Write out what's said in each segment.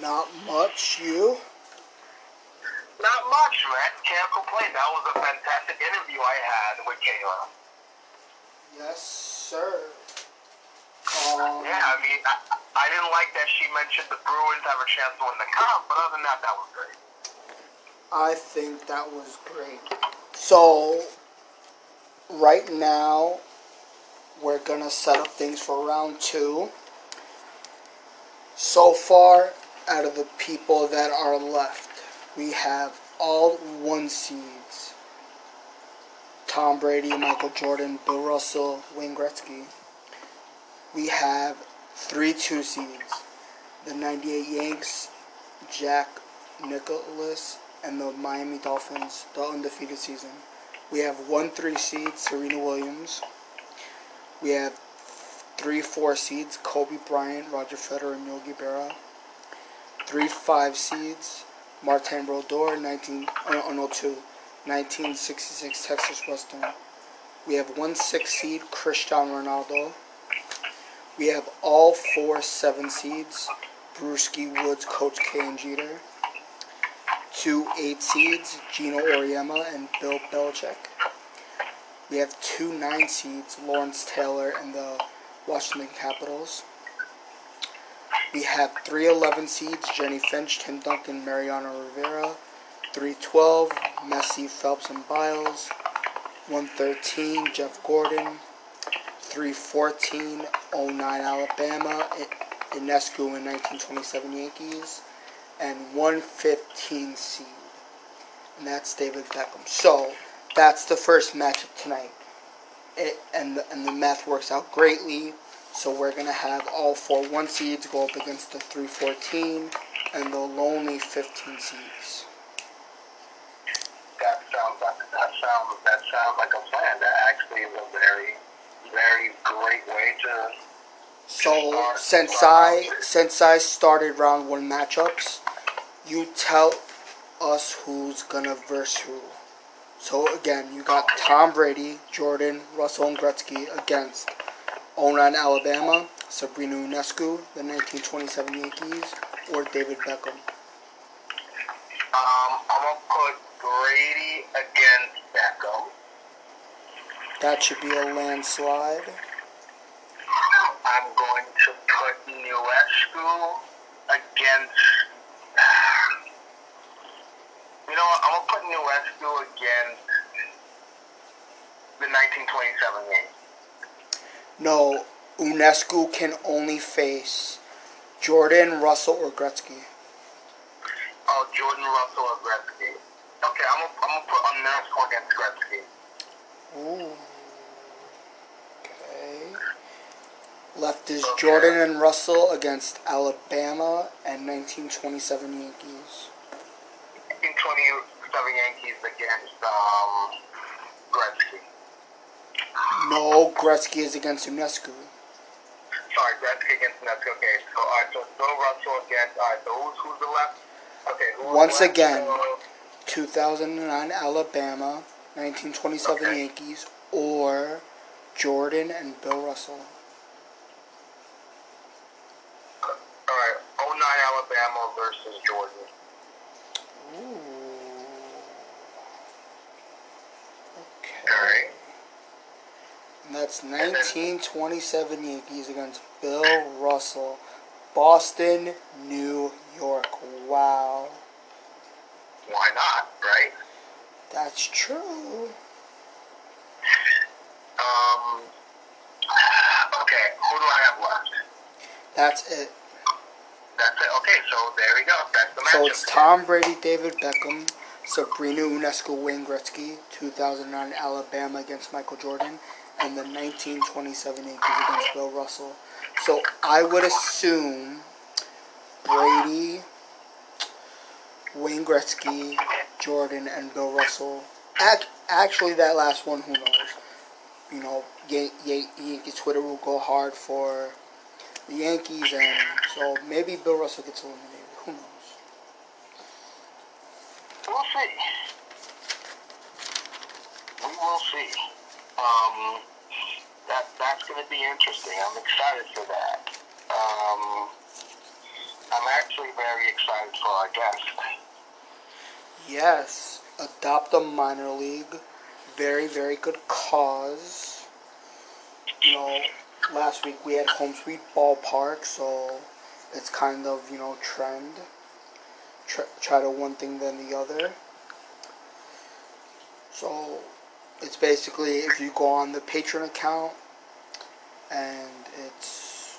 Not much. You? Not much, man. Can't complain. That was a fantastic interview I had with Kayla. Yes, sir. Um, Yeah, I mean, I, I didn't like that she mentioned the Bruins have a chance to win the cup, but other than that, that was great. I think that was great. So, right now, we're gonna set up things for round two. So far, out of the people that are left, we have all one seeds. Tom Brady, Michael Jordan, Bill Russell, Wayne Gretzky. We have three two seeds. The 98 Yanks, Jack Nicklaus, and the Miami Dolphins, the undefeated season. We have one three seed, Serena Williams. We have three four seeds, Kobe Bryant, Roger Federer, and Yogi Berra. Three five seeds, Martin Brodeur, 19, oh, oh no, two, 1966 Texas Western. We have one six seed, Cristiano Ronaldo. We have all four seven seeds, Brewski, Woods, Coach K, and Jeter two eight seeds, Geno Auriemma and Bill Belichick. We have two nine seeds, Lawrence Taylor and the Washington Capitals. We have three 11 seeds, Jennie Finch, Tim Duncan, Mariano Rivera. 312, Messi, Phelps, and Biles. 113, Jeff Gordon. 314, 09 Alabama, Ionescu in 1927 Yankees and 115 seed. And that's David Beckham. So that's the first matchup tonight. It, and, the, and the math works out greatly. So we're going to have all four one seeds go up against the 314 and the lonely 15 seeds. That sounds like that sounds that sounds like a plan. That actually is a very, very great way to. So since I since I started round one matchups, you tell us who's gonna verse who. So again, you got Tom Brady, Jordan, Russell, and Gretzky against 09 Alabama, Sabrina Ionescu, the 1927 Yankees, or David Beckham. Um, I'm gonna put Brady against Beckham. That should be a landslide. I'm going to put Ionescu against. You know what? I'm gonna put Ionescu against the 1927 game. No, Ionescu can only face Jordan, Russell, or Gretzky. Oh, Jordan Russell or Gretzky. Okay, I'm gonna, I'm gonna put Ionescu against Gretzky. Ooh. Okay. Left is Jordan and Russell against Alabama and 1927 Yankees. 1927 Yankees against um, Gretzky. No, Gretzky is against Ionescu. Sorry, Gretzky against Ionescu. Okay, so all right, so Bill Russell against. All right, so who's, who's the left? Okay, Once left? again. So, 2009 Alabama, 1927 Okay. Yankees, or Jordan and Bill Russell. all right, 09 Alabama versus Jordan. Ooh. Okay. right. That's 1927 Yankees against Bill Russell. Boston, New York. Wow. Why not, right? That's true. Um. Okay, who do I have left? That's it. That's it. Okay, so there we go. That's the matchup. So it's Tom Brady, David Beckham, Sabrina Ionescu, Wayne Gretzky, 2009 Alabama against Michael Jordan, and the 1927 Yankees against Bill Russell. So I would assume Brady, Wayne Gretzky, Jordan, and Bill Russell. Ac- Actually, that last one, who knows? You know, Yan- Yan- Yankee Twitter will go hard for the Yankees, and so maybe Bill Russell gets eliminated. Who knows? We'll see. We will see. Um, that that's going to be interesting. I'm excited for that. Um, I'm actually very excited for our guest. Yes, adopt a minor league. Very, very good cause. You know, last week we had home sweet ballpark, so it's kind of you know trend. Try, try to one thing then the other. So it's basically if you go on the Patreon account and it's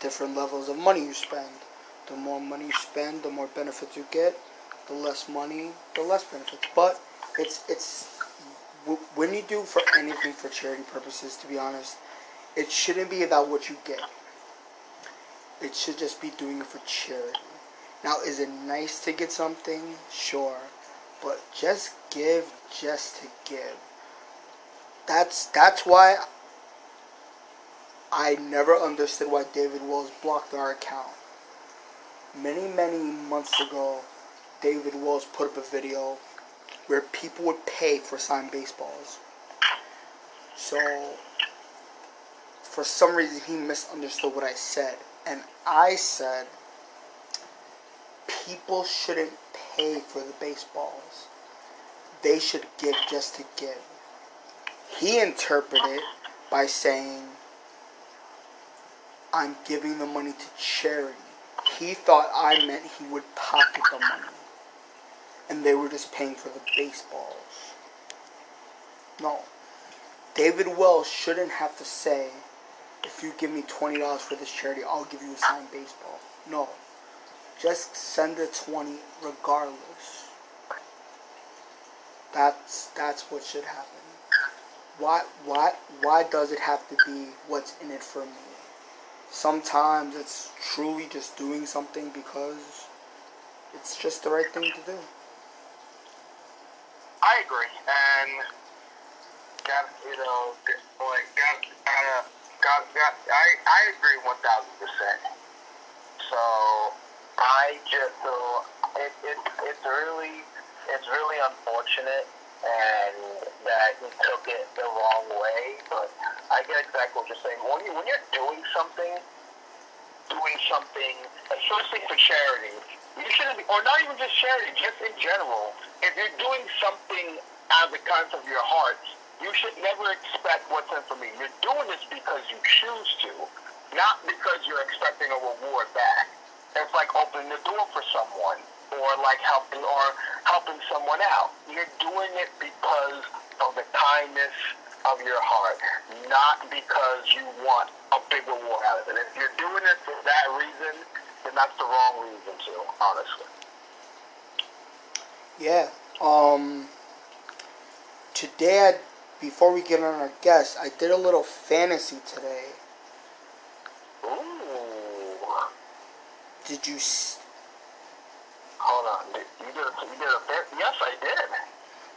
different levels of money you spend. The more money you spend, the more benefits you get. The less money, the less benefits. But it's it's when you do for anything for charity purposes, to be honest, it shouldn't be about what you get. It should just be doing it for charity. Now, is it nice to get something? Sure. But just give just to give. That's that's why I never understood why David Wells blocked our account. Many, many months ago, David Wells put up a video where people would pay for signed baseballs. So, for some reason, he misunderstood what I said. And I said, people shouldn't pay for the baseballs. They should give just to give. He interpreted by saying, I'm giving the money to charity. He thought I meant he would pocket the money. And they were just paying for the baseballs. No. David Wells shouldn't have to say, if you give me $20 for this charity, I'll give you a signed baseball. No. Just send the 20 regardless. That's that's what should happen. Why why why does it have to be what's in it for me? Sometimes it's truly just doing something because it's just the right thing to do. I agree, and got you know, like got uh, got got, got I I agree one thousand percent. So I just so it, it it's really it's really unfortunate and that he took it the wrong way. But I get exactly what you're saying. When you when you're doing something, doing something, especially for charity, you shouldn't be, or not even just charity, just in general. If you're doing something out of the kindness of your heart, you should never expect what's in for me. You're doing this because you choose to, not because you're expecting a reward back. It's like opening the door for someone or like helping or helping someone out. You're doing it because of the kindness of your heart, not because you want a big reward out of it. If you're doing it for that reason, then that's the wrong reason to, honestly. Yeah. Um today I before we get on our guest, I did a little fantasy today. Ooh. Did you S- Hold on. You did, a, you did a Yes, I did.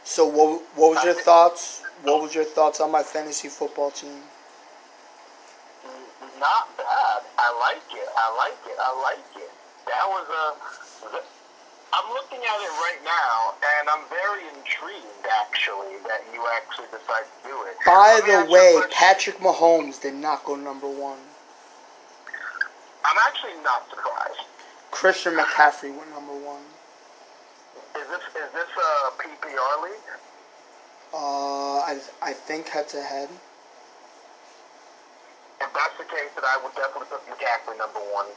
So what what was your thoughts? What was your thoughts on my fantasy football team? Not bad. I like it. I like it. I like it. That was a. I'm looking at it right now, and I'm very intrigued, actually, that you actually decided to do it. By the way, Patrick Mahomes did not go number one. I'm actually not surprised. Christian McCaffrey went number one. Is this is this a PPR league? Uh, I I think head to head. If that's the case, then I would definitely put McCaffrey number one.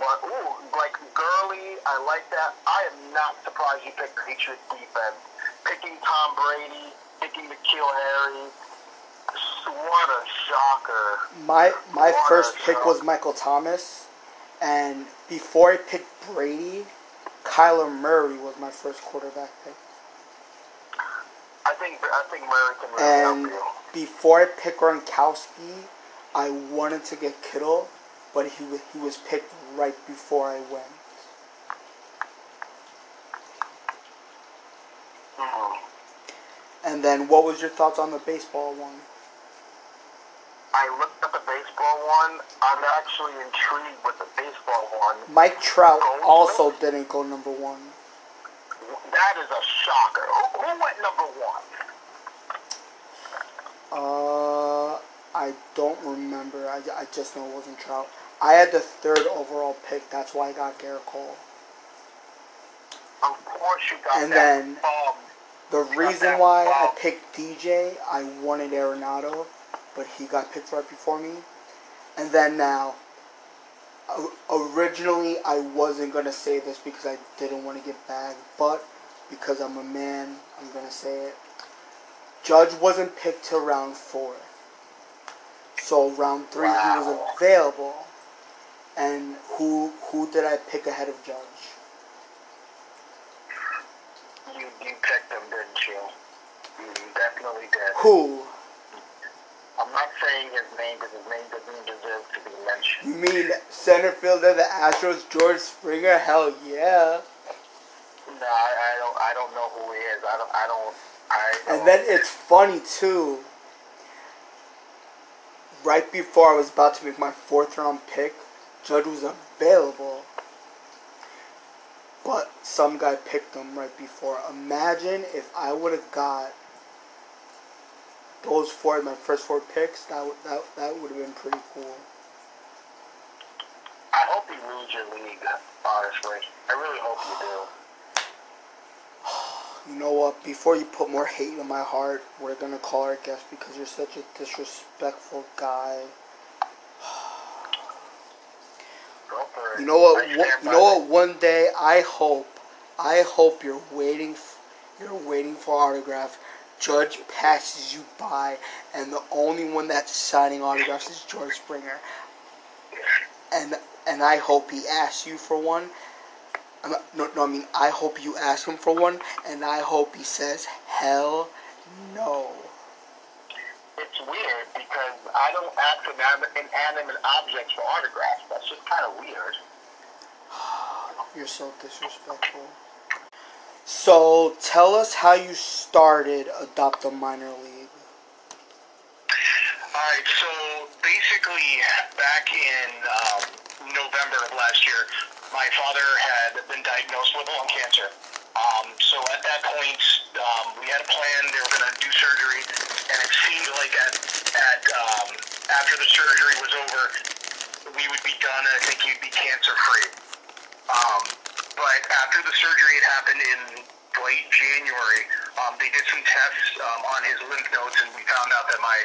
But ooh, like Gurley, I like that. I am not surprised you picked Patriots defense. Picking Tom Brady, picking N'Keal Harry. What a shocker! My my What first pick was Michael Thomas, and before I picked Brady, Kyler Murray was my first quarterback pick. I think I think Murray can really And help you. before I picked Gronkowski, I wanted to get Kittle, but he he was picked right before I went. Mhm. And then, what was your thoughts on the baseball one? I looked at the baseball one. I'm actually intrigued with the baseball one. Mike Trout also didn't go number one. That is a shocker. Who, who went number one? Uh, I don't remember. I, I just know it wasn't Trout. I had the third overall pick. That's why I got Gerrit Cole. Of course you got And that. then- Um, The reason why I picked DJ, I wanted Arenado, but he got picked right before me. And then now, originally I wasn't gonna say this because I didn't want to get bagged, but because I'm a man, I'm gonna say it. Judge wasn't picked till round four. So round three he was available. And who who did I pick ahead of Judge? you, you picked him, didn't you? You definitely did. Who? I'm not saying his name because his name doesn't deserve to be mentioned. You mean center fielder the Astros, George Springer? Hell yeah. No, I, I don't. I don't know who he is. I don't. I don't. I don't. And then it's funny too. Right before I was about to make my fourth round pick, Judge was available. But some guy picked him right before. Imagine if I would have got those four, my first four picks, that would that, that would have been pretty cool. I hope you lose your league. Honestly, I really hope you do. You know what? Before you put more hate in my heart, we're gonna call our guest because you're such a disrespectful guy. Go for it. You know what? One- You know what? One day, I hope, I hope you're waiting, you're waiting for autograph. Judge passes you by, and the only one that's signing autographs is George Springer. And and I hope he asks you for one. Not- no, no, I mean I hope you ask him for one, and I hope he says hell no. It's weird because I don't ask inanimate objects for autographs. That's just kind of weird. You're so disrespectful. So tell us how you started Adopt a Minor League. All right, so basically, back in um, November of last year, my father had been diagnosed with lung cancer. Um, so at that point, um, we had a plan. They were going to do surgery, and it seemed like at at um, after the surgery was over, we would be done, and I think he'd be cancer free. Um, but after the surgery had happened in late January, um, they did some tests um, on his lymph nodes, and we found out that my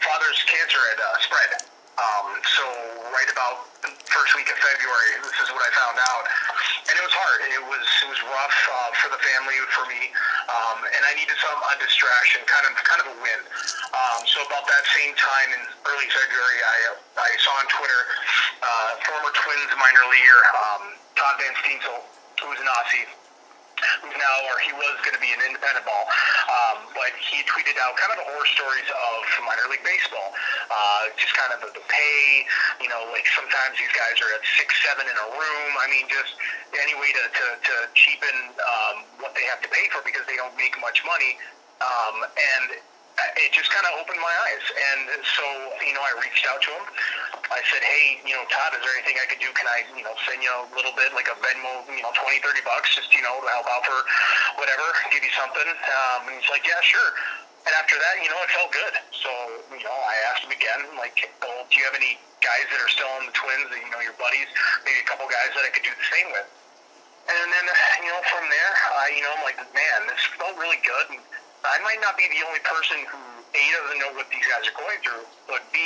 father's cancer had uh, spread. Um, so right about the first week of February, this is what I found out, and it was hard. It was it was rough uh, for the family, for me, um, and I needed some a distraction, kind of kind of a win. Um, so about that same time in early February, I I saw on Twitter uh, former Twins minor leaguer um, Todd Van Steensel, who's an Aussie, who's now, or he was going to be an independent ball, um, but he tweeted out kind of the horror stories of minor league baseball. Uh, just kind of the, the pay, you know, like sometimes these guys are at six, seven in a room. I mean, just any way to, to, to cheapen um, what they have to pay for because they don't make much money. Um, and it just kind of opened my eyes. And so, you know, I reached out to him. I said, hey, you know, Todd, is there anything I could do? Can I, you know, send you a little bit, like a Venmo, you know, 20, 30 bucks, just, you know, to help out for whatever, give you something? Um, and he's like, yeah, sure. And after that, you know, it felt good. So, you know, I asked him again, like, well, do you have any guys that are still on the Twins, that, you know, your buddies, maybe a couple guys that I could do the same with? And then, you know, from there, I, you know, I'm like, man, this felt really good. And I might not be the only person who A doesn't know what these guys are going through, but B,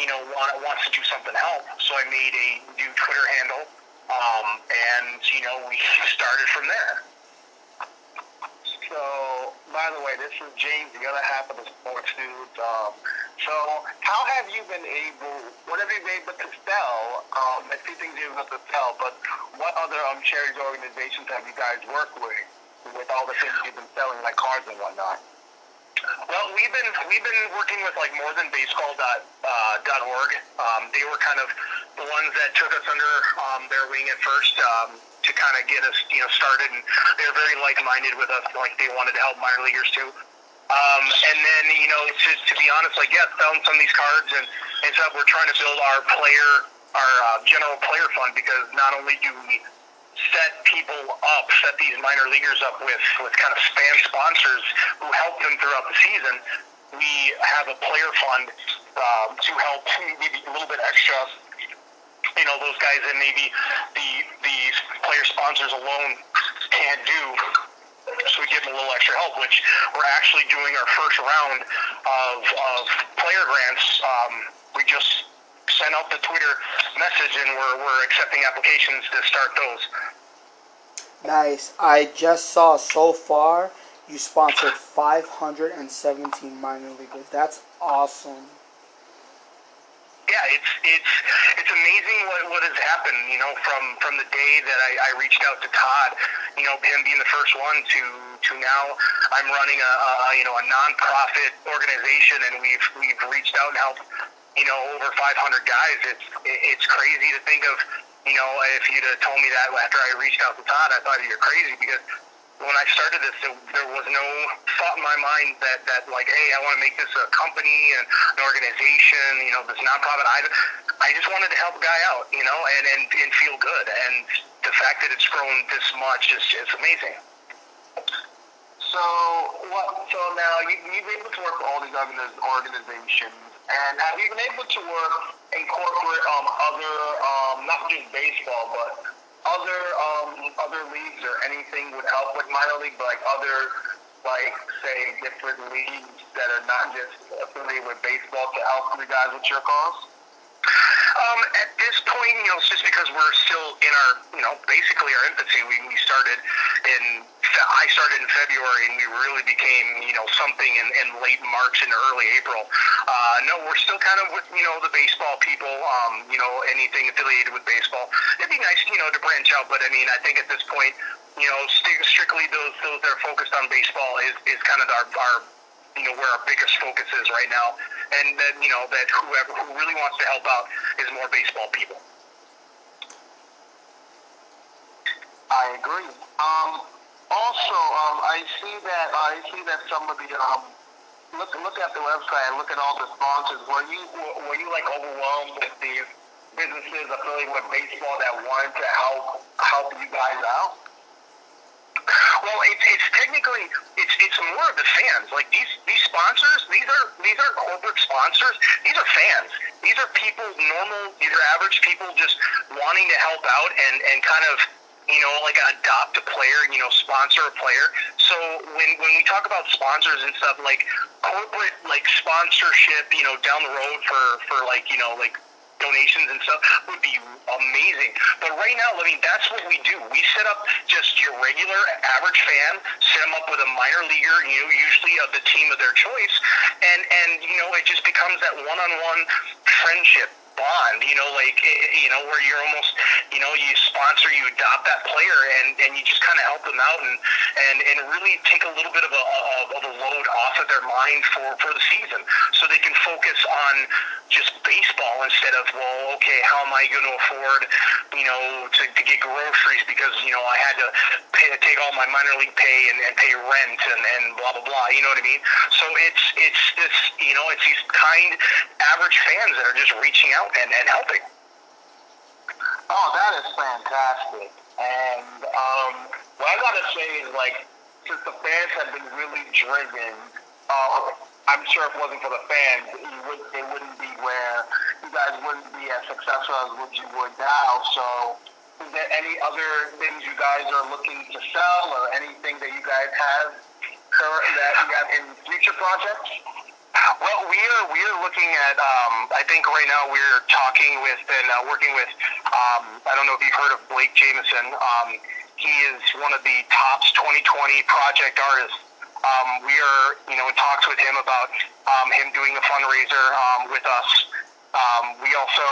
you know, want, wants to do something to help. So I made a new Twitter handle, um, and you know, we started from there. So, by the way, this is James, the other half of the sports dude. Um, so, how have you been able? What have you been able to sell? Um, I see things you've been able to sell, but what other um, charity organizations have you guys worked with? With all the things you've been selling, like cards and whatnot. Well, we've been we've been working with like more than baseball dot uh, dot org. Um, they were kind of the ones that took us under um, their wing at first um, to kind of get us you know started, and they're very like minded with us. Like they wanted to help minor leaguers too. Um, and then you know to, to be honest, like yeah, selling some of these cards and and stuff. We're trying to build our player our uh, general player fund because not only do we set people up, set these minor leaguers up with, with kind of spam sponsors who help them throughout the season. We have a player fund um, to help maybe a little bit extra you know those guys that maybe the the player sponsors alone can't do. So we give them a little extra help, which we're actually doing our first round of, of player grants. Um, we just sent out the Twitter message, and we're, we're accepting applications to start those. Nice. I just saw so far you sponsored 517 minor leaguers. That's awesome. Yeah, it's it's it's amazing what, what has happened. You know, from from the day that I, I reached out to Todd, you know, him being the first one to to now, I'm running a, a you know a nonprofit organization, and we've we've reached out and helped you know over 500 guys. It's it's crazy to think of. You know, if you'd have told me that after I reached out to Todd, I thought you're crazy because when I started this, there, there was no thought in my mind that, that like, hey, I want to make this a company and an organization, you know, this nonprofit. I, I just wanted to help a guy out, you know, and, and, and feel good. And the fact that it's grown this much is, is amazing. So what? So now you, you've been able to work with all these organizations, and have you been able to work in corporate um, other, um, not just baseball, but other um, other leagues or anything would help with minor league, but like other like say different leagues that are not just affiliated with baseball to help you guys with your cause? Um, at this point, you know, it's just because we're still in our, you know, basically our infancy. We, we started in, I started in February, and we really became, you know, something in, in late March and early April. Uh, no, we're still kind of with, you know, the baseball people, um, you know, anything affiliated with baseball. It'd be nice, you know, to branch out, but I mean, I think at this point, you know, st- strictly those those that are focused on baseball is, is kind of our, our you know where our biggest focus is right now, and that you know that whoever who really wants to help out is more baseball people. I agree. Um, also, um, I see that I see that some of the um, look look at the website and look at all the sponsors. Were you were you like overwhelmed with the businesses affiliated with baseball that wanted to help help you guys out? Well, it's, it's technically it's it's more of the fans. Like these these sponsors, these are these are corporate sponsors. These are fans. These are people, normal, these are average people, just wanting to help out and and kind of you know, like adopt a player, you know, sponsor a player. So when when we talk about sponsors and stuff, like corporate like sponsorship, you know, down the road for for like you know like donations and stuff would be amazing. But right now, I mean, that's what we do. We set up just your regular average fan, set them up with a minor leaguer, you know, usually of the team of their choice, and and you know, it just becomes that one-on-one friendship bond, you know, like, eh, eh, you know, where you're almost, you know, you sponsor, you adopt that player and, and you just kind of help them out and, and, and really take a little bit of a, of a load off of their mind for, for the season so they can focus on just baseball instead of, well, okay, how am I going to afford, you know, to, to get groceries because, you know, I had to pay, take all my minor league pay and, and pay rent and, and blah, blah, blah. You know what I mean? So it's, it's this, you know, it's these kind average fans that are just reaching out and, and helping. Oh, that is fantastic. And um, what I gotta say is like, since the fans have been really driven, uh, I'm sure if it wasn't for the fans, it, would, it wouldn't be where you guys wouldn't be as successful as what you would now. So, is there any other things you guys are looking to sell, or anything that you guys have current that you have in future projects? Well, we are we are looking at. Um, I think right now we're talking with and uh, working with. Um, I don't know if you've heard of Blake Jamieson. Um, he is one of the Topps 2020 project artists um, we are, you know, in talks with him about um, him doing the fundraiser um, with us. Um, we also,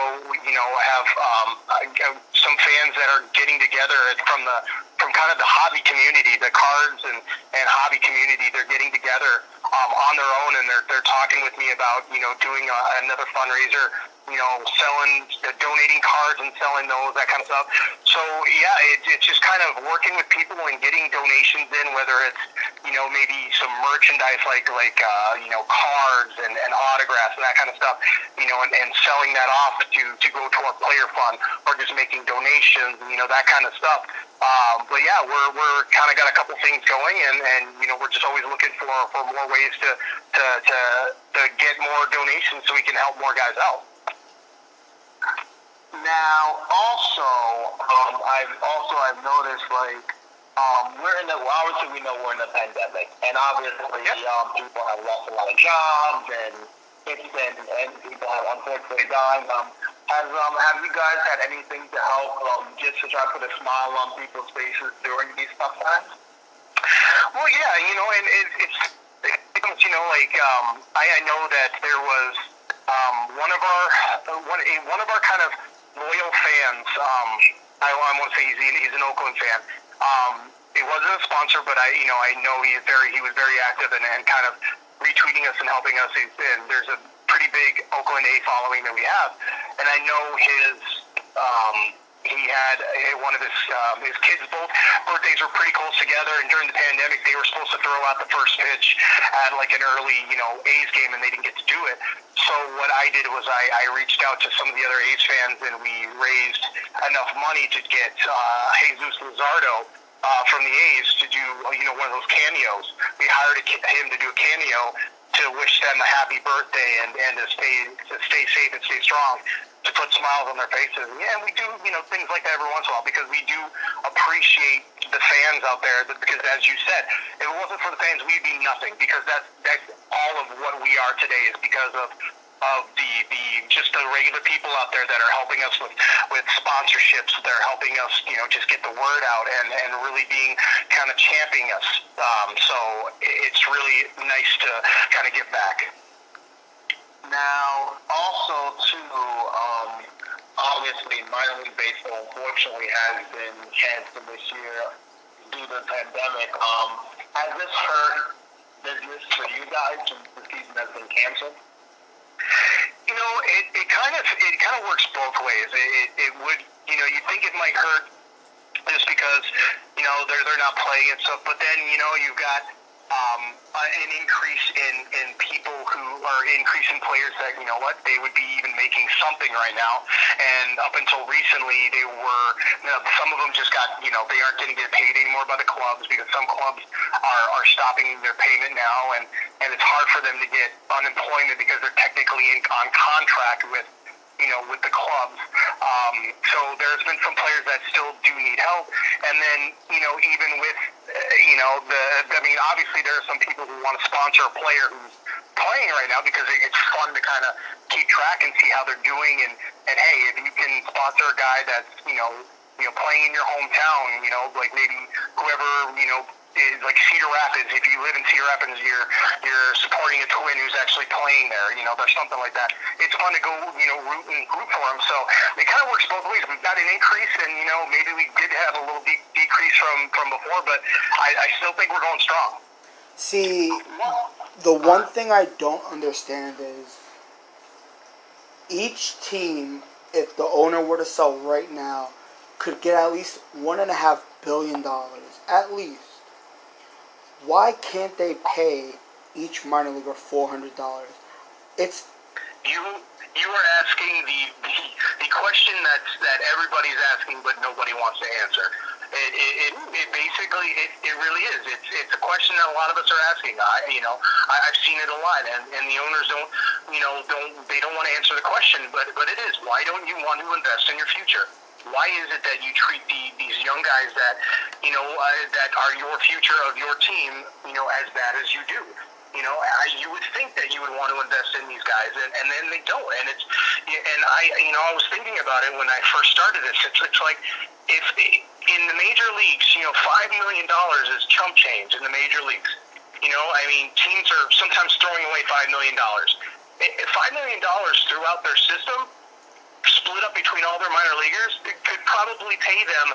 you know, have um, some fans that are getting together from the from kind of the hobby community, the cards and, and hobby community. They're getting together um, on their own, and they're they're talking with me about you know doing a, another fundraiser you know, selling, donating cards and selling those, that kind of stuff. So yeah, it, it's just kind of working with people and getting donations in, whether it's you know maybe some merchandise like like uh, you know cards and, and autographs and that kind of stuff, you know, and, and selling that off to to go to our player fund or just making donations, you know, that kind of stuff. Um, but yeah, we're we're kind of got a couple things going, and and you know we're just always looking for for more ways to to to, to get more donations so we can help more guys out. Now, also, um, I've also I've noticed like um, we're in the well, obviously we know we're in a pandemic, and obviously um, people have lost a lot of jobs, and it's been and people have unfortunately died. Um, has um, have you guys had anything to help um, just to try to put a smile on people's faces during these tough times? Well, yeah, you know, and it, it's, it's you know like um, I, I know that there was um, one of our one one of our kind of loyal fans. Um, I, I want to say he's, he's an Oakland fan. Um, it wasn't a sponsor, but I you know I know he's very he was very active and, and kind of retweeting us and helping us. He's been there's a pretty big Oakland A following that we have, and I know his. Um, he had uh, one of his um, his kids both birthdays were pretty close together and during the pandemic they were supposed to throw out the first pitch at like an early you know A's game and they didn't get to do it. So what I did was I, I reached out to some of the other A's fans and we raised enough money to get uh, Jesus Luzardo uh, from the A's to do you know one of those cameos. We hired a, him to do a cameo to wish them a happy birthday and, and to stay to stay safe and stay strong to put smiles on their faces. Yeah, and we do, you know, things like that every once in a while because we do appreciate the fans out there. Because as you said, if it wasn't for the fans, we'd be nothing. Because that's that's all of what we are today is because of of the, the just the regular people out there that are helping us with with sponsorships. They're helping us, you know, just get the word out and and really being kind of championing us. Um, so it's really nice to kind of give back. Now, also too, um, obviously, minor league baseball unfortunately has been canceled this year due to the pandemic. Um, has this hurt business for you guys since the season has been canceled? You know, it, it kind of it kind of works both ways. It, it, it would, you know, you think it might hurt just because you know they're they're not playing and stuff, but then you know you've got um, an increase in, in people who are increasing players that, you know what, they would be even making something right now. And up until recently, they were, you know, some of them just got, you know, they aren't going to get paid anymore by the clubs because some clubs are, are stopping their payment now. And, and it's hard for them to get unemployment because they're technically in, on contract with you know, with the clubs. Um, so there's been some players that still do need help. And then, you know, even with, uh, you know, the, I mean, obviously there are some people who want to sponsor a player who's playing right now because it's fun to kind of keep track and see how they're doing. And, and hey, if you can sponsor a guy that's, you know, you know, playing in your hometown, you know, like maybe whoever, you know, like Cedar Rapids. If you live in Cedar Rapids, you're you're supporting a twin who's actually playing there. You know, there's something like that. It's fun to go, you know, root and root for them. So it kind of works both ways. We've got an increase, and you know, maybe we did have a little de- decrease from from before, but I, I still think we're going strong. See, the one thing I don't understand is each team, if the owner were to sell right now, could get at least one and a half billion dollars, at least why can't they pay each minor leaguer four hundred dollars? It's you. You are asking the, the the question that that everybody's asking, but nobody wants to answer. It, it, it, it basically it, it really is. It's it's a question that a lot of us are asking. I you know I, I've seen it a lot, and, and the owners don't you know don't they don't want to answer the question, but but it is. Why don't you want to invest in your future? Why is it that you treat the, these young guys that you know uh, that are your future of your team you know as bad as you do? You know I, you would think that you would want to invest in these guys and, and then they don't and it's and I you know I was thinking about it when I first started this. It's, it's like if in the major leagues you know five million dollars is chump change in the major leagues. You know I mean teams are sometimes throwing away five million dollars. Five million dollars throughout their system split up between all their minor leaguers, it could probably pay them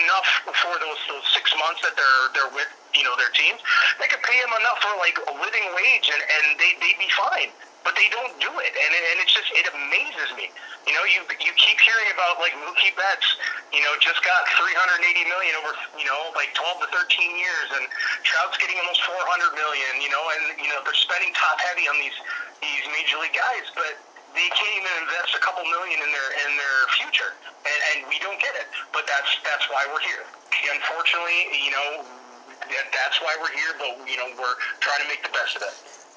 enough for those, those six months that they're they're with you know their teams. They could pay them enough for like a living wage, and and they they'd be fine. But they don't do it, and it, and it's just it amazes me. You know, you you keep hearing about like Mookie Betts, you know, just got 380 million over you know like 12 to 13 years, and Trout's getting almost 400 million. You know, and you know they're spending top heavy on these these major league guys, but they can't even invest a couple million in their in their future, and, and we don't get it. But that's that's why we're here. Unfortunately, you know, that's why we're here. But you know, we're trying to make the best of it.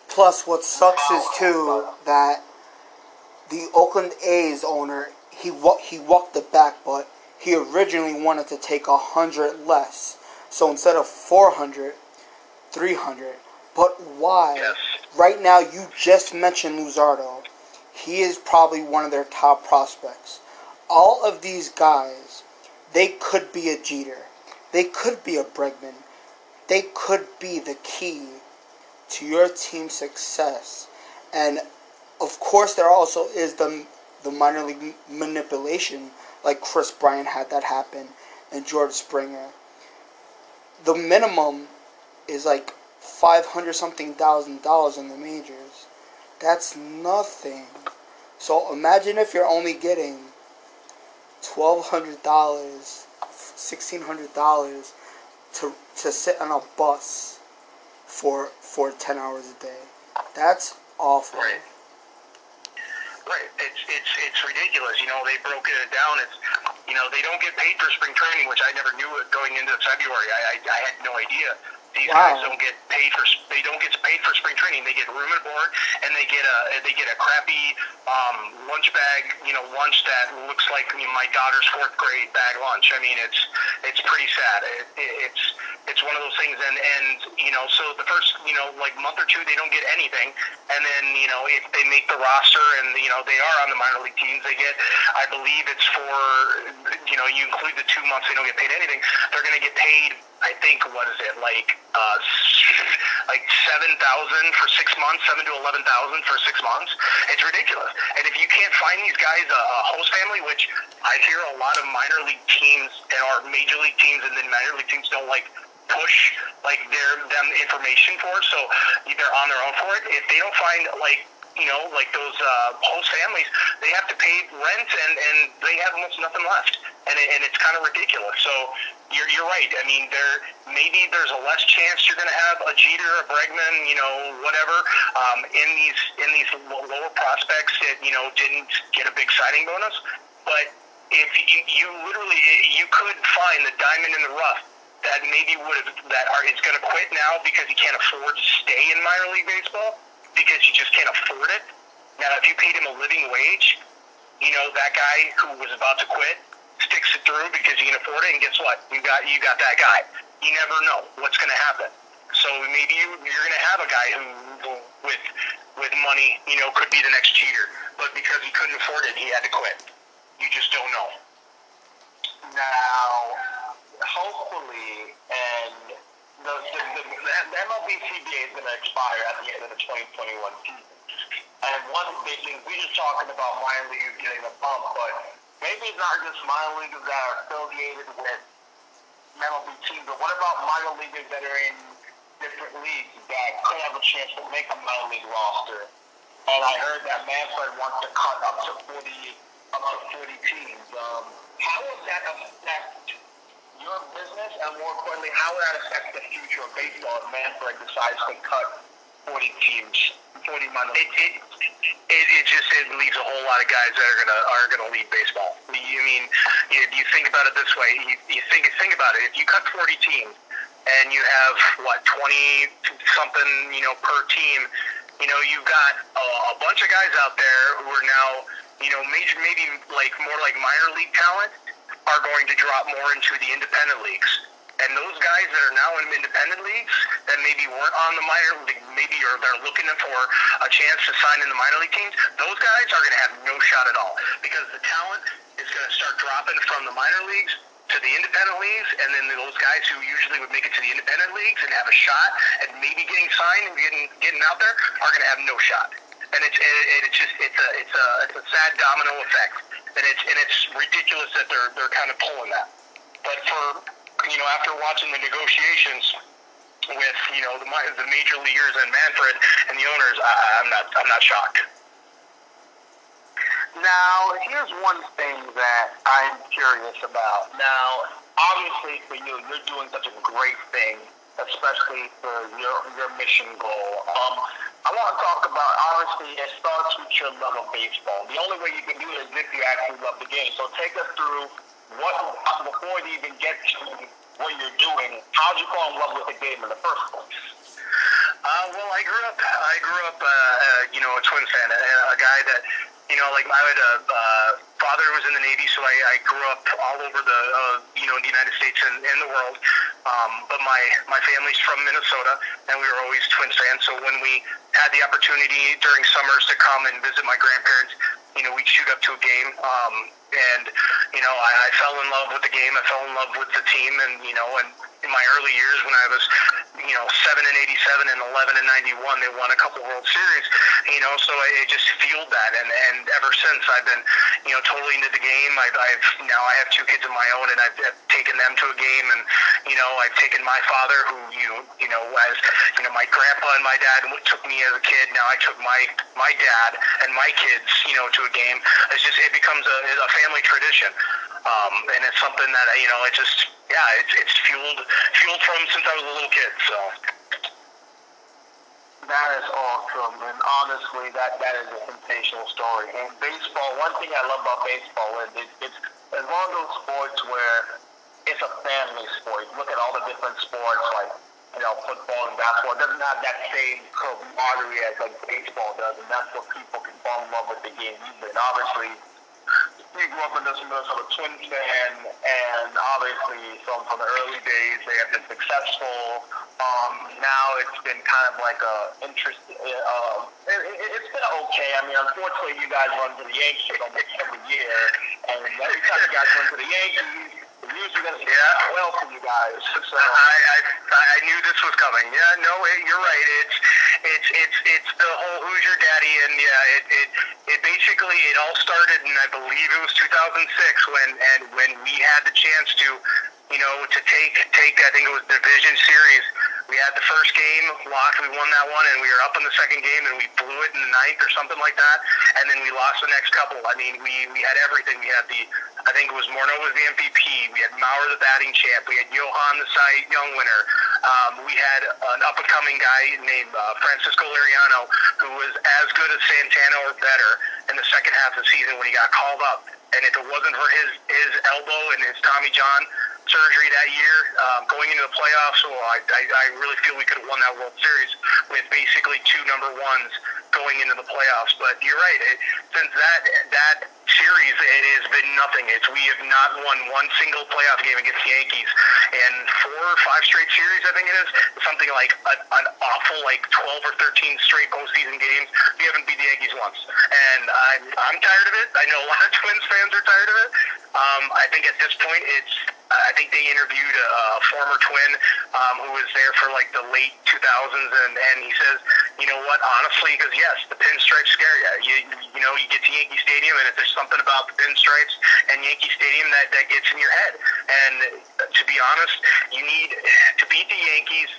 Plus, what sucks is too that the Oakland A's owner he he walked it back, but he originally wanted to take a hundred less. So instead of 400, 300. But why? Yes. Right now, you just mentioned Luzardo. He is probably one of their top prospects. All of these guys, they could be a Jeter. They could be a Bregman. They could be the key to your team's success. And of course, there also is the the minor league manipulation, like Kris Bryant had that happen, and George Springer. The minimum is like five hundred something thousand dollars in the majors. That's nothing. So imagine if you're only getting twelve hundred dollars, sixteen hundred dollars to to sit on a bus for for ten hours a day. That's awful. Right. Right. It's it's it's ridiculous. You know, they broke it down. It's you know they don't get paid for spring training, which I never knew going into February. I I, I had no idea. These Wow. guys don't get paid for they don't get paid for spring training. They get room and board, and they get a they get a crappy um, lunch bag. You know, lunch that looks like I mean, my daughter's fourth grade bag lunch. I mean, it's it's pretty sad. It, it, it's it's one of those things, and and you know, so the first you know like month or two they don't get anything, and then you know if they make the roster and you know they are on the minor league teams, they get I believe it's for you know you include the two months they don't get paid anything, they're going to get paid. I think what is it like uh, like seven thousand for six months, seven to eleven thousand for six months. It's ridiculous. And if you can't find these guys a, a host family, which I hear a lot of minor league teams and or major league teams and then minor league teams don't like push like their them information for, so they're on their own for it. If they don't find like you know like those uh, host families, they have to pay rent and and they have almost nothing left, and it, and it's kind of ridiculous. So you're you're right. I mean, there maybe there's a less chance you're going to have a Jeter, a Bregman, you know, whatever, um, in these in these lower prospects that you know didn't get a big signing bonus, but if you, you literally you could find the diamond in the rough that maybe would have that are is going to quit now because he can't afford to stay in minor league baseball because you just can't afford it. Now, if you paid him a living wage, you know that guy who was about to quit sticks it through because he can afford it, and guess what? You got you got that guy. You never know what's going to happen. So maybe you, you're going to have a guy who, with with money, you know, could be the next Jeter, but because he couldn't afford it, he had to quit. You just don't know. Now, hopefully, and the, the, the, the MLB CBA is going to expire at the end of the 2021 season. And one big thing, we just talking about minor leaguers getting a bump, but maybe it's not just minor leaguers that are affiliated with MLB teams, but what about minor leaguers that are in different leagues that could have a chance to make a minor league roster? And I heard that Manfred wants to cut up to 40, up to 40 teams. Um, how will that affect your business, and more importantly, how will that affect the future of baseball if Manfred decides to cut 40 teams, 40 minor It, it, it, it just it leaves a whole lot of guys that are gonna are gonna leave baseball. You mean you, you think about it this way? You, you think think about it. If you cut 40 teams and you have what 20 something you know per team, you know you've got a, a bunch of guys out there who are now you know major maybe like more like minor league talent are going to drop more into the independent leagues. And those guys that are now in independent leagues that maybe weren't on the minor league, maybe or they're looking for a chance to sign in the minor league teams, those guys are going to have no shot at all because the talent is going to start dropping from the minor leagues to the independent leagues, and then those guys who usually would make it to the independent leagues and have a shot at maybe getting signed and getting getting out there are going to have no shot. And it's and it's just it's a it's a it's a sad domino effect, and it's and it's ridiculous that they're they're kind of pulling that. But for you know after watching the negotiations with you know the the major leaguers and Manfred and the owners, I, I'm not I'm not shocked. Now, here's one thing that I'm curious about. Now, obviously for you, you're doing such a great thing, especially for your your mission goal. Um, I want to talk about obviously it starts with your love of baseball. The only way you can do it is if you actually love the game. So take us through what before you even get to what you're doing. How'd you fall in love with the game in the first place? Uh, well, I grew up. I grew up, uh, uh, you know, a Twins fan, a, a guy that, you know, like I had a uh, father was in the Navy, so I, I grew up all over the uh, you know the United States and, and the world. Um, but my my family's from Minnesota, and we were always Twins fans. So when we had the opportunity during summers to come and visit my grandparents, you know, we'd shoot up to a game. Um, and you know, I, I fell in love with the game. I fell in love with the team, and you know, and in my early years when I was, you know, seven and eighty-seven and eleven and ninety-one, they won a couple World Series. You know, so I just fueled that, and and ever since I've been, you know, totally into the game. I've, I've now I have two kids of my own, and I've, I've taken them to a game, and you know, I've taken my father, who you you know, as you know, my grandpa and my dad took me as a kid. Now I took my my dad and my kids, you know, to a game. It's just it becomes a, a family tradition. Um, and it's something that you know, it just yeah, it's it's fueled fueled from since I was a little kid. So that is awesome, and honestly, that that is a sensational story. And baseball, one thing I love about baseball is it, it's it's one of those sports where it's a family sport. Look at all the different sports like you know, football and basketball. It doesn't have that same camaraderie as like baseball does, and that's what people can fall in love with the game. And obviously, we grew up in this Minnesota Twins fan, and obviously from, from the early days they have been successful. Um, now it's been kind of like a interest. Uh, it, it, it's been okay. I mean, unfortunately, you guys run to the Yankees almost every year, and every time you guys run to the Yankees usually going to yeah. well for you guys. So. I, I I knew this was coming. Yeah, no, you're right. It's it's it's it's the whole who's your daddy, and yeah, it it it basically it all started, and I believe it was 2006 when and when we had the chance to, you know, to take take I think it was division series we had the first game locked. We won that one, and we were up in the second game, and we blew it in the ninth or something like that. And then we lost the next couple. I mean, we we had everything. We had the, I think it was Morneau was the MVP. We had Mauer the batting champ. We had Johan the Cy Young winner. Um, we had an up and coming guy named uh, Francisco Liriano, who was as good as Santana or better in the second half of the season when he got called up. And if it wasn't for his his elbow and his Tommy John surgery that year, um, going into the playoffs. So I, I, I really feel we could have won that World Series with basically two number ones going into the playoffs. But you're right. It, since that that series, it has been nothing. It's we have not won one single playoff game against the Yankees, and four or five straight series, I think it is something like an, an awful like 12 or 13 straight postseason games. We haven't beat the Yankees once, and I'm I'm tired of it. I know a lot of Twins fans are tired of it. Um, I think at this point, it's I think they interviewed a, a former Twin um, who was there for like the late 2000s, and and he says, you know what, honestly, because yes, the pinstripes scare you. You you know you get to Yankee Stadium, and if there's something about the pinstripes and Yankee Stadium that that gets in your head, and to be honest, you need to beat the Yankees.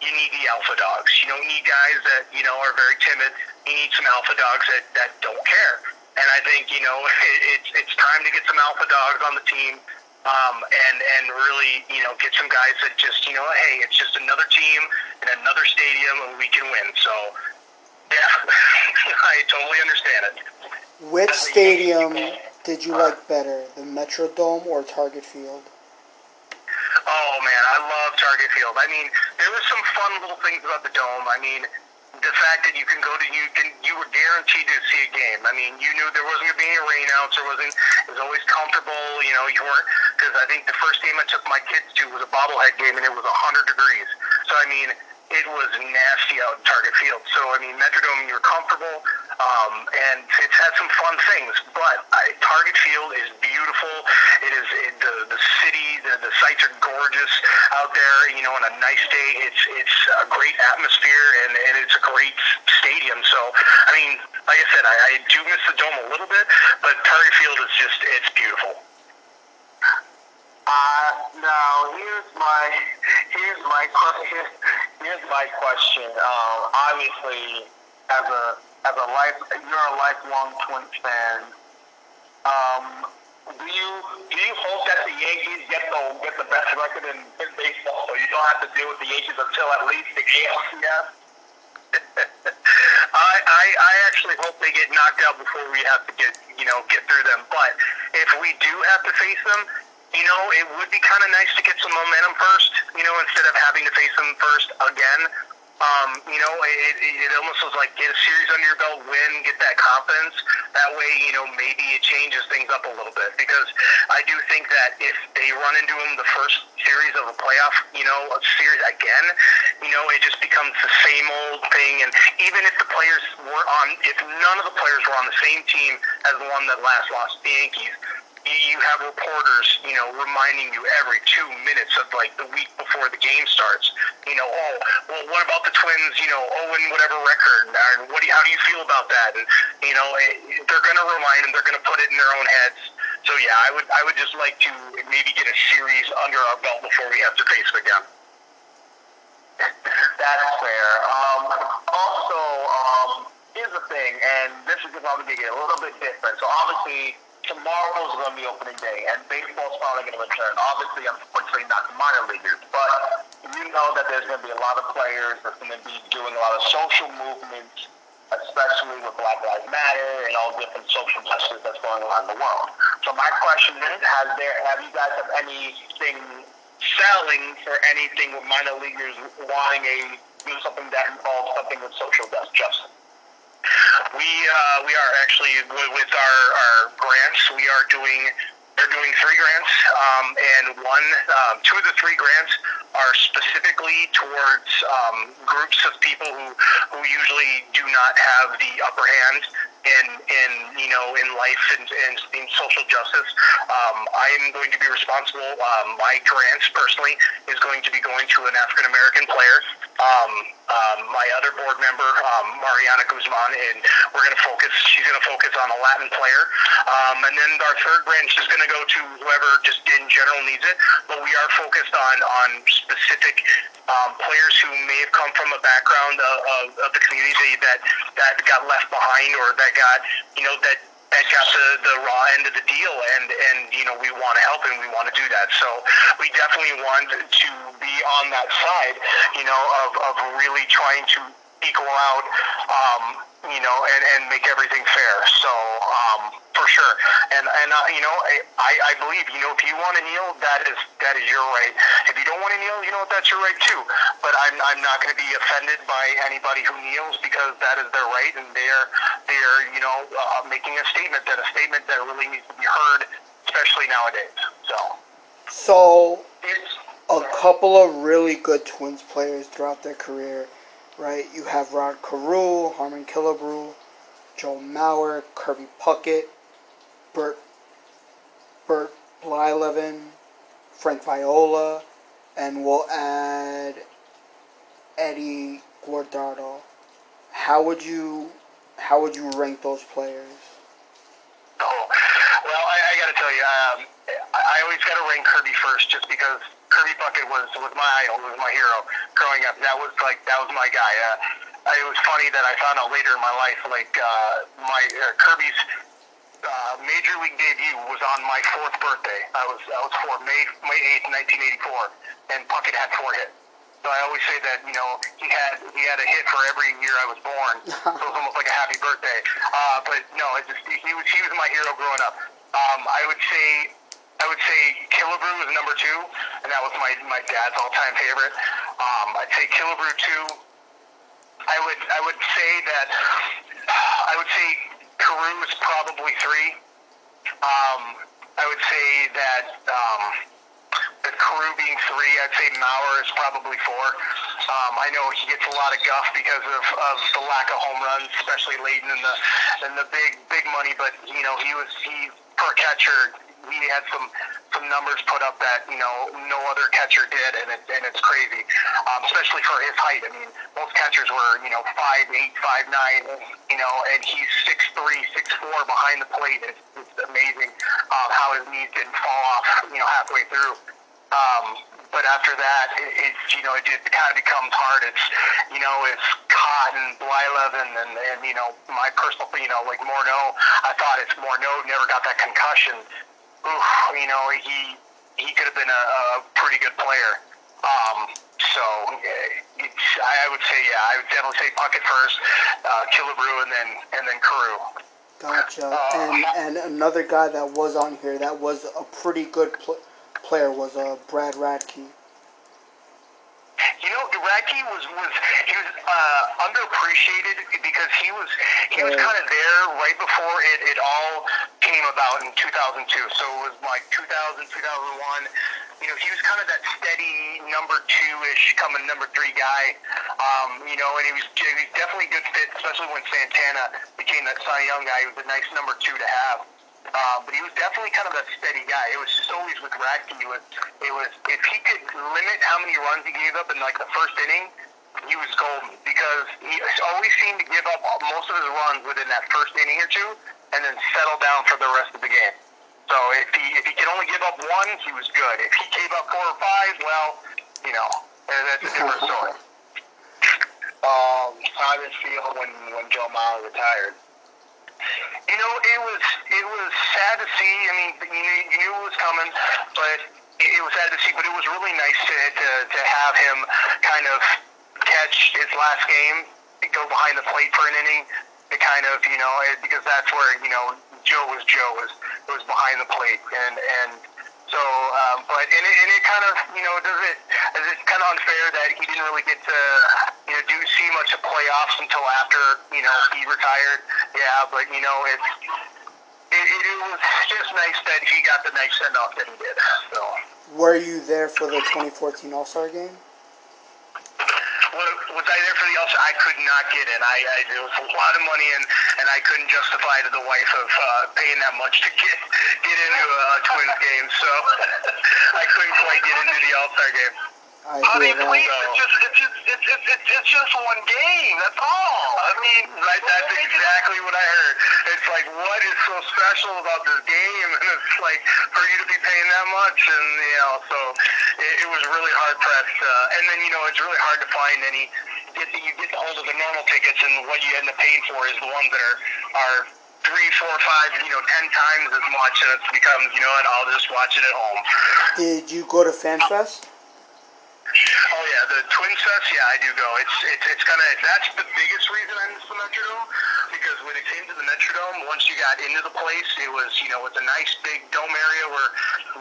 You need the alpha dogs. You don't need guys that you know are very timid. You need some alpha dogs that that don't care. And I think you know it, it's it's time to get some alpha dogs on the team um, and and really you know get some guys that just you know hey it's just another team in another stadium and we can win. So yeah, I totally understand it. Which stadium did you like better, the Metrodome or Target Field? Oh man, I love Target Field. I mean, there was some fun little things about the dome. I mean, the fact that you can go to you can you were guaranteed to see a game. I mean, you knew there wasn't going to be any rainouts. There wasn't. It was always comfortable. You know, you weren't because I think the first game I took my kids to was a bobblehead game and it was 100 degrees. So I mean, it was nasty out in Target Field. So I mean, Metrodome, you're comfortable. Um, and it's had some fun things, but I, Target Field is beautiful. It is it, the the city, the, the sights are gorgeous out there. You know, on a nice day, it's it's a great atmosphere and, and it's a great stadium. So, I mean, like I said, I, I do miss the dome a little bit, but Target Field is just it's beautiful. Uh, now here's my here's my question. Here's my question. Um, obviously, as a as a life, you're a lifelong Twins fan. Um, do you do you hope that the Yankees get the get the best record in, in baseball, so you don't have to deal with the Yankees until at least the ALCS? I, I I actually hope they get knocked out before we have to get you know get through them. But if we do have to face them, you know, it would be kind of nice to get some momentum first. You know, instead of having to face them first again Um, you know, it, it, almost was like get a series under your belt, win, get that confidence. That way, you know, maybe it changes things up a little bit. Because I do think that if they run into them the first series of a playoff, you know, a series again, you know, it just becomes the same old thing. And even if the players were on, if none of the players were on the same team as the one that last lost the Yankees, you have reporters, you know, reminding you every two minutes of like the week before the game starts. You know, oh, well, what about the Twins? You know, Owen, whatever record, and what do you, how do you feel about that? And you know, it, they're going to remind them. They're going to put it in their own heads. So yeah, I would I would just like to maybe get a series under our belt before we have to face them again. That's fair. Um, also, um, here's the thing, and this is probably going to get a little bit different. So obviously tomorrow's going to be opening day, and baseball's finally going to return. Obviously, unfortunately, not the minor leaguers, but you know that there's going to be a lot of players that's going to be doing a lot of social movements, especially with Black Lives Matter and all different social justice that's going on in the world. So my question is, has there have you guys have anything selling for anything with minor leaguers wanting a do something that involves something with social justice? We uh, we are actually with our, our grants. We are doing they're doing three grants, um, and one um, two of the three grants are specifically towards um, groups of people who who usually do not have the upper hand in in you know in life and in, in, social justice. Um, I am going to be responsible. Um, my grants personally is going to be going to an African American player. Um, um, my other board member, um, Mariana Guzman, and we're going to focus. She's going to focus on a Latin player, um, and then our third branch is going to go to whoever just in general needs it. But we are focused on on specific um, players who may have come from a background of, of, of the community that that got left behind or that got you know that and got the, the raw end of the deal and and you know we want to help and we want to do that. So we definitely want to be on that side you know of, of really trying to equal out um, you know and, and make everything fair so um, for sure. And and uh, you know, I I believe you know if you want to kneel, that is that is your right. If you don't want to kneel, you know that's your right too. But I'm I'm not going to be offended by anybody who kneels because that is their right, and they're they're you know uh, making a statement that a statement that really needs to be heard, especially nowadays. So. So. A couple of really good Twins players throughout their career, right? You have Rod Carew, Harmon Killebrew, Joe Mauer, Kirby Puckett, Bert, Bert Blyleven, Frank Viola, and we'll add Eddie Guardado. How would you how would you rank those players? Oh, well, I, I got to tell you, um, I, I always got to rank Kirby first, just because Kirby Puckett was was my idol, was my hero growing up. That was like that was my guy. Uh, it was funny that I found out later in my life, like uh, my uh, Kirby's uh, major league debut was on my fourth birthday. I was I was four May May eighth, nineteen eighty four, and Puckett had four hits. So I always say that you know he had he had a hit for every year I was born. so it was almost like a happy birthday. Uh, but no, it just he was he was my hero growing up. Um, I would say I would say Killebrew was number two, and that was my my dad's all time favorite. Um, I'd say Killebrew two. I would I would say that I would say Carew is probably three. Um, I would say that um, the Carew being three, I'd say Mauer is probably four. Um, I know he gets a lot of guff because of, of the lack of home runs, especially late in the in the big big money. But you know he was he per catcher he had some some numbers put up that you know no other catcher did, and it, and it's crazy, um, especially for his height. I mean, most catchers were you know five eight, five nine, you know, and he's six three, six four behind the plate. It's, it's amazing um, how his knees didn't fall off, you know, halfway through. Um, but after that, it, it's you know it, it kind of becomes hard. It's you know it's Cotton, Blyleven, and and you know my personal you know like Morneau. I thought it's Morneau never got that concussion oof, you know, he he could have been a, a pretty good player. Um, so it's, I would say, yeah, I would definitely say Puckett first, uh, Killebrew, and then and then Carew. Gotcha. Uh, and and another guy that was on here that was a pretty good pl- player was uh, Brad Radke. You know, Radke was was he was uh, underappreciated because he was he was kind of there right before it, it all came about in 2002. So it was like 2000, 2001. You know, he was kind of that steady number two-ish, coming number three guy. Um, you know, and he was, he was definitely a good fit, especially when Santana became that Cy Young guy. He was a nice number two to have. Um, but he was definitely kind of that steady guy. It was just always with Radke. It was, it was if he could limit how many runs he gave up in like the first inning, he was golden because he always seemed to give up most of his runs within that first inning or two, and then settle down for the rest of the game. So if he if he could only give up one, he was good. If he gave up four or five, well, you know, that's a different story. Um, how did it feel when when Joe Mauer retired? You know, it was it was sad to see. I mean, you knew, you knew it was coming, but it, it was sad to see. But it was really nice to to, to have him kind of catch his last game, go behind the plate for an inning, to kind of you know it, because that's where you know Joe was Joe was was behind the plate and and. So, um, but and it, and it kind of, you know, does it is it kind of unfair that he didn't really get to, you know, do see much of playoffs until after, you know, he retired. Yeah, but you know, it's it, it, was just nice that he got the nice send off that he did. So, Were you there for the 2014 All Star game? Was, was I there for the All-Star? I could not get in. I, I there was a lot of money, and and I couldn't justify to the wife of uh, paying that much to get get into a Twins game. So I couldn't quite get into the All-Star game. I I hear mean, that. please, it's just, it's just, it's, it's, it's, it's just one game. That's all. I mean, Right, that's exactly what I heard. It's like, what is so special about this game? And it's like, for you to be paying that much, and you know, so it, it was really hard pressed. Uh, and then you know, it's really hard to find any. Get the, you get the hold of the normal tickets, and what you end up paying for is the ones that are are three, four, five, you know, ten times as much, and it becomes, you know, what, I'll just watch it at home. Did you go to FanFest? Oh yeah, the Twin Fest. Yeah, I do go. It's it's it's kind of that's the biggest reason I miss the Metrodome because when it came to the Metrodome, once you got into the place, it was you know it's a nice big dome area where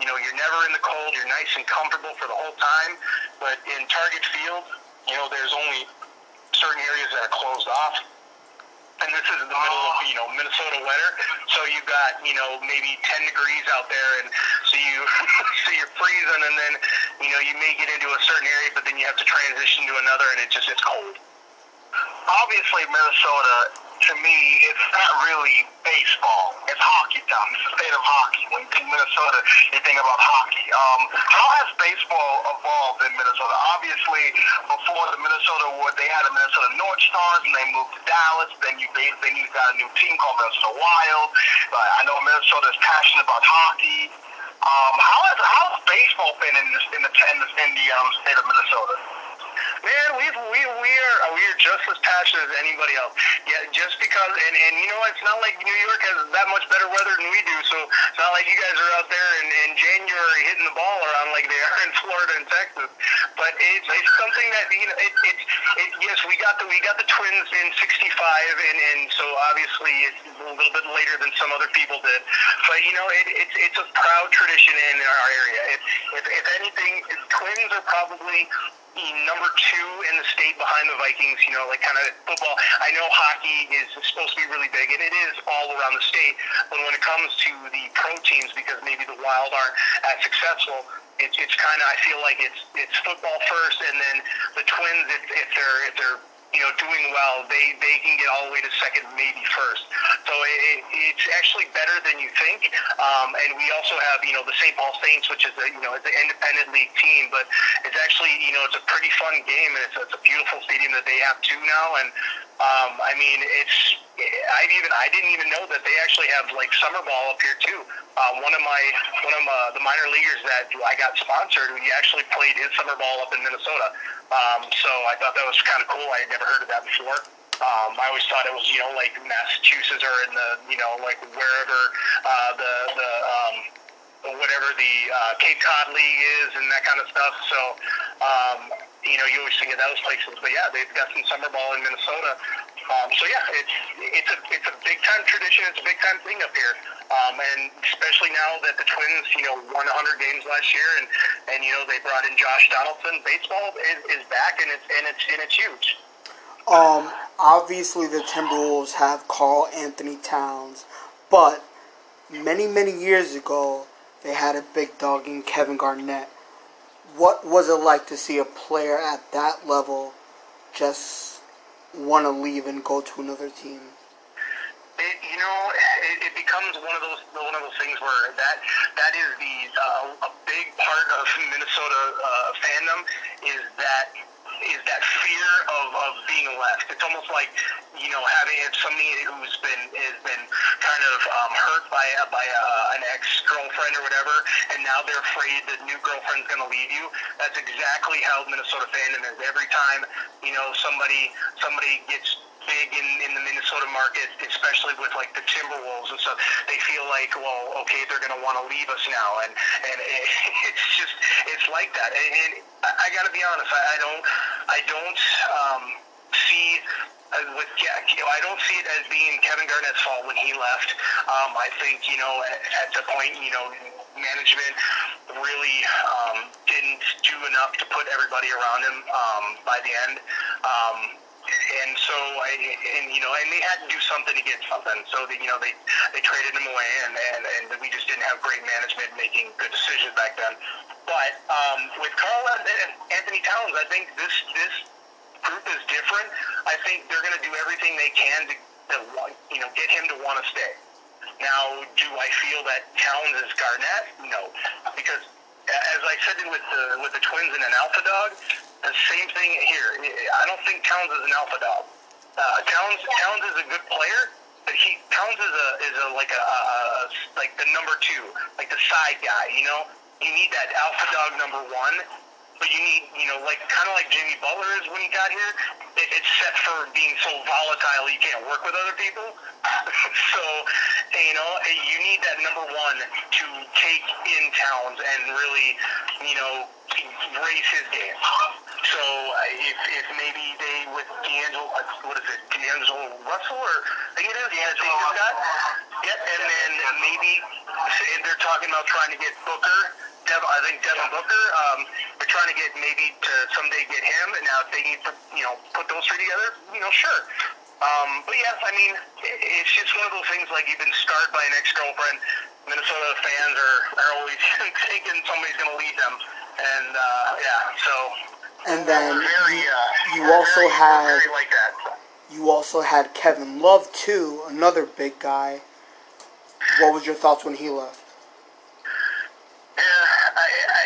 you know you're never in the cold, you're nice and comfortable for the whole time. But in Target Field, you know there's only certain areas that are closed off. And this is in the middle of you know Minnesota winter, so you've got you know maybe 10 degrees out there, and so you so you're freezing, and then you know you may get into a certain area, but then you have to transition to another, and it just it's cold. obviously Minnesota, to me, it's not really baseball. It's hockey town. It's the state of hockey. When you think Minnesota, you think about hockey. Um, how has baseball evolved in Minnesota? Obviously, before the Minnesota Award, they had the Minnesota North Stars, and they moved to Dallas. Then you then you got a new team called Minnesota Wild. Uh, I know Minnesota is passionate about hockey. Um, how has how has baseball been in this the in the, in the um, state of Minnesota? Man, we we we are uh, we are just as passionate as anybody else. Yeah, just because, and and you know, it's not like New York has that much better weather than we do. So it's not like you guys are out there in, in January hitting the ball around like they are in Florida and Texas. But it's it's something that you know, it, it's it, yes, we got the we got the Twins in '65, and and so obviously it's a little bit later than some other people did. But you know, it, it's it's a proud tradition in our area. It, if if anything, Twins are probably number two in the state behind the Vikings, you know, like kind of football. I know hockey is supposed to be really big, and it is all around the state. But when it comes to the pro teams, because maybe the Wild aren't as successful, it's it's kind of I feel like it's it's football first, and then the Twins, if, if they're if they're you know doing well, they they can get all the way to second, maybe first. So it, it's actually better than you think. Um, and we also have you know the St. Paul Saints, which is a you know it's an independent league team, but it's actually you know it's a pretty fun game, and it's, it's a beautiful stadium that they have too now. And um, I mean it's I even I didn't even know that they actually have like summer ball up here too. Um, one of my one of my, the minor leaguers that I got sponsored, he actually played his summer ball up in Minnesota. Um, so I thought that was kind of cool. I had never heard of that before. Um, I always thought it was, you know, like Massachusetts or in the, you know, like wherever uh, the the um, whatever the uh, Cape Cod League is and that kind of stuff. So, um, you know, you always think of those places. But yeah, they've got some summer ball in Minnesota. Um, so yeah, it's it's a it's a big time tradition. It's a big time thing up here, um, and especially now that the Twins, you know, won 100 games last year, and and you know they brought in Josh Donaldson. Baseball is, is back, and it's and it's and it's huge. Um, obviously the Timberwolves have Karl-Anthony Towns, but many many years ago they had a big dog in Kevin Garnett. What was it like to see a player at that level just want to leave and go to another team? It, you know, it, it becomes one of those one of those things where that that is the uh, a big part of Minnesota uh, fandom is that is that fear of, of being left. It's almost like you know having somebody who's been has been kind of um, hurt by a, by a, an ex girlfriend or whatever, and now they're afraid that new girlfriend's going to leave you. That's exactly how Minnesota fandom is. Every time you know somebody somebody gets big in, in the Minnesota market, especially with like the Timberwolves and stuff. They feel like, well, okay, they're going to want to leave us now, and and it, it's just it's like that. And, and I, I got to be honest, I, I don't I don't um, see uh, with Jack, you know, I don't see it as being Kevin Garnett's fault when he left. Um, I think, you know, at, at the point, you know, management really um, didn't do enough to put everybody around him um, by the end. Um, and so I, and you know, and they had to do something to get something. So that you know, they they traded him away, and and, and we just didn't have great management making good decisions back then. But um, with Carl and Anthony Towns, I think this this group is different. I think they're going to do everything they can to, to you know get him to want to stay. Now, do I feel that Towns is Garnett? No, because as I said with the with the Twins and an alpha dog, the same thing here. I don't think Towns is an alpha dog. Uh, Towns Towns is a good player, but he Towns is a is a like a, a, a like the number two, like the side guy. You know, you need that alpha dog number one, but you need you know like kind of like Jimmy Butler is when he got here. It, it's set for being so volatile you can't work with other people. so you know you need that number one to take in Towns and really you know raise his game. So uh, if, if maybe they with D'Angelo, what is it, D'Angelo Russell or I think it is, D'Angelo Scott. Yep, and then maybe if they're talking about trying to get Booker. Dev, I think Devin Booker. Um, they're trying to get maybe to someday get him. And now if they need to, you know, put those three together, you know, sure. Um, but yes, I mean, it's just one of those things like you've been scarred by an ex-girlfriend. Minnesota fans are, are always thinking somebody's going to lead them. And, uh, yeah, so and then very, you, uh, you also very, had very like that. you also had Kevin Love too, another big guy. What was your thoughts when he left? Yeah, I, I,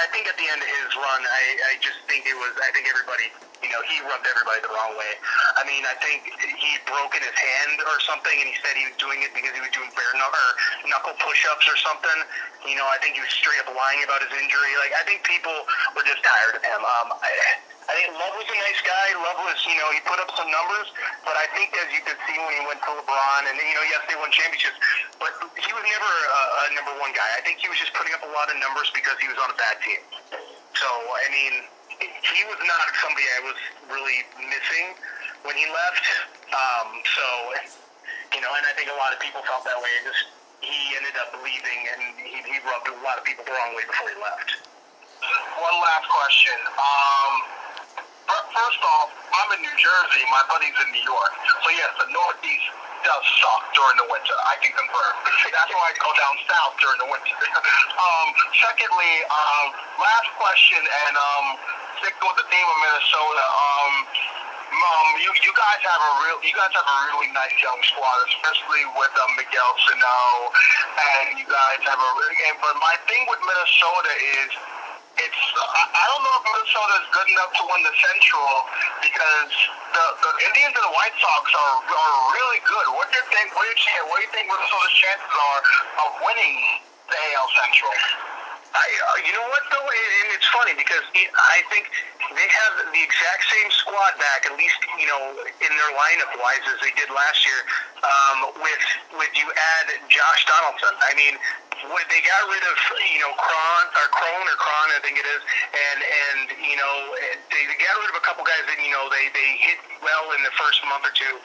I think at the end of his run, I, I just think it was. I think everybody, you know, he rubbed everybody the wrong way. I mean, I think he'd broken his hand or something, and he said he was doing it because he was doing bare knuckle, knuckle push-ups or something. You know, I think he was straight up lying about his injury. Like, I think people were just tired of him. Um, I, I think Love was a nice guy. Love was, you know, he put up some numbers, but I think as you could see when he went to LeBron, and you know, yes, they won championships, but he was never a, a number one guy. I think he was just putting up a lot of numbers because he was on a bad team. So, I mean, he was not somebody I was really missing when he left. Um, so, you know, and I think a lot of people felt that way. Just he ended up leaving, and he, he rubbed a lot of people the wrong way before he left. One last question. Um, first off, I'm in New Jersey. My buddy's in New York. So yes, the Northeast does suck during the winter. I can confirm. That's why I go down south during the winter. um, secondly, um, last question, and um, sticking with the theme of Minnesota. Um, um, you, you guys have a real, you guys have a really nice young squad, especially with um, Miguel Sano, and you guys have a really. And, but my thing with Minnesota is it's I, don't know if Minnesota is good enough to win the Central because the, the Indians and the White Sox are are really good. What do you think? What do you think? What do you think Minnesota's chances are of winning the AL Central? I, uh, you know what though, and it's funny because I think they have the exact same squad back, at least you know in their lineup wise as they did last year. Um, with with you add Josh Donaldson, I mean what they got rid of, you know, Cron or Crone or Cron, I think it is, and and you know they, got rid of a couple guys that you know they they hit well in the first month or two,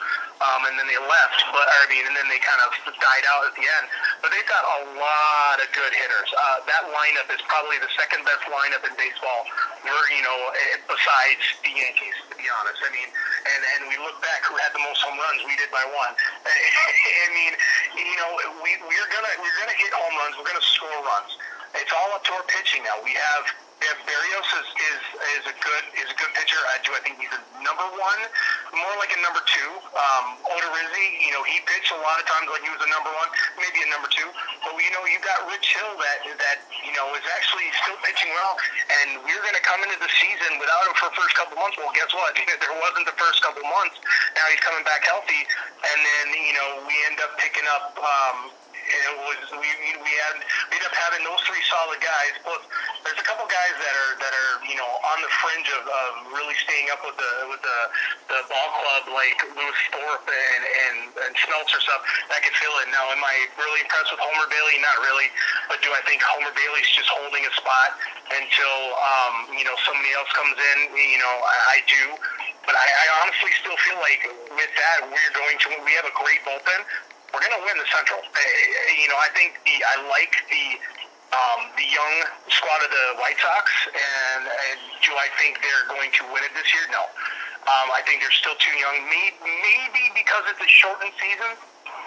um, and then they left. But I mean, and then they kind of died out at the end. But they've got a lot of good hitters. Uh, that lineup is probably the second best lineup in baseball. You know, eh, besides the Yankees, to be honest. I mean, and and we look back, who had the most home runs? We did by one. I mean, you know, we we're gonna we're gonna hit home runs. We're gonna score runs. It's all up to our pitching now. We have yeah, Berrios is, is is a good is a good pitcher. I do. I think he's a number one, more like a number two. Um, Odorizzi, you know, he pitched a lot of times like he was a number one, maybe a number two. But you know, you've got Rich Hill that that you know is actually still pitching well, and we're going to come into the season without him for the first couple months. Well, guess what? there wasn't the first couple months. Now he's coming back healthy, and then you know we end up picking up. Um, it was we we had we ended up having those three solid guys. Plus, there's a couple guys that are that are you know on the fringe of, of really staying up with the with the the ball club like Lewis Thorpe and and, and Smeltzer stuff that can fill it. Now, am I really impressed with Homer Bailey? Not really. But do I think Homer Bailey's just holding a spot until um, you know somebody else comes in? You know, I, I do. But I, I honestly still feel like with that we're going to we have a great bullpen we're going to win the Central. Uh, you know, I think the I like the um, the young squad of the White Sox, and, and do I think they're going to win it this year? No. Um, I think they're still too young. Maybe, because it's a shortened season,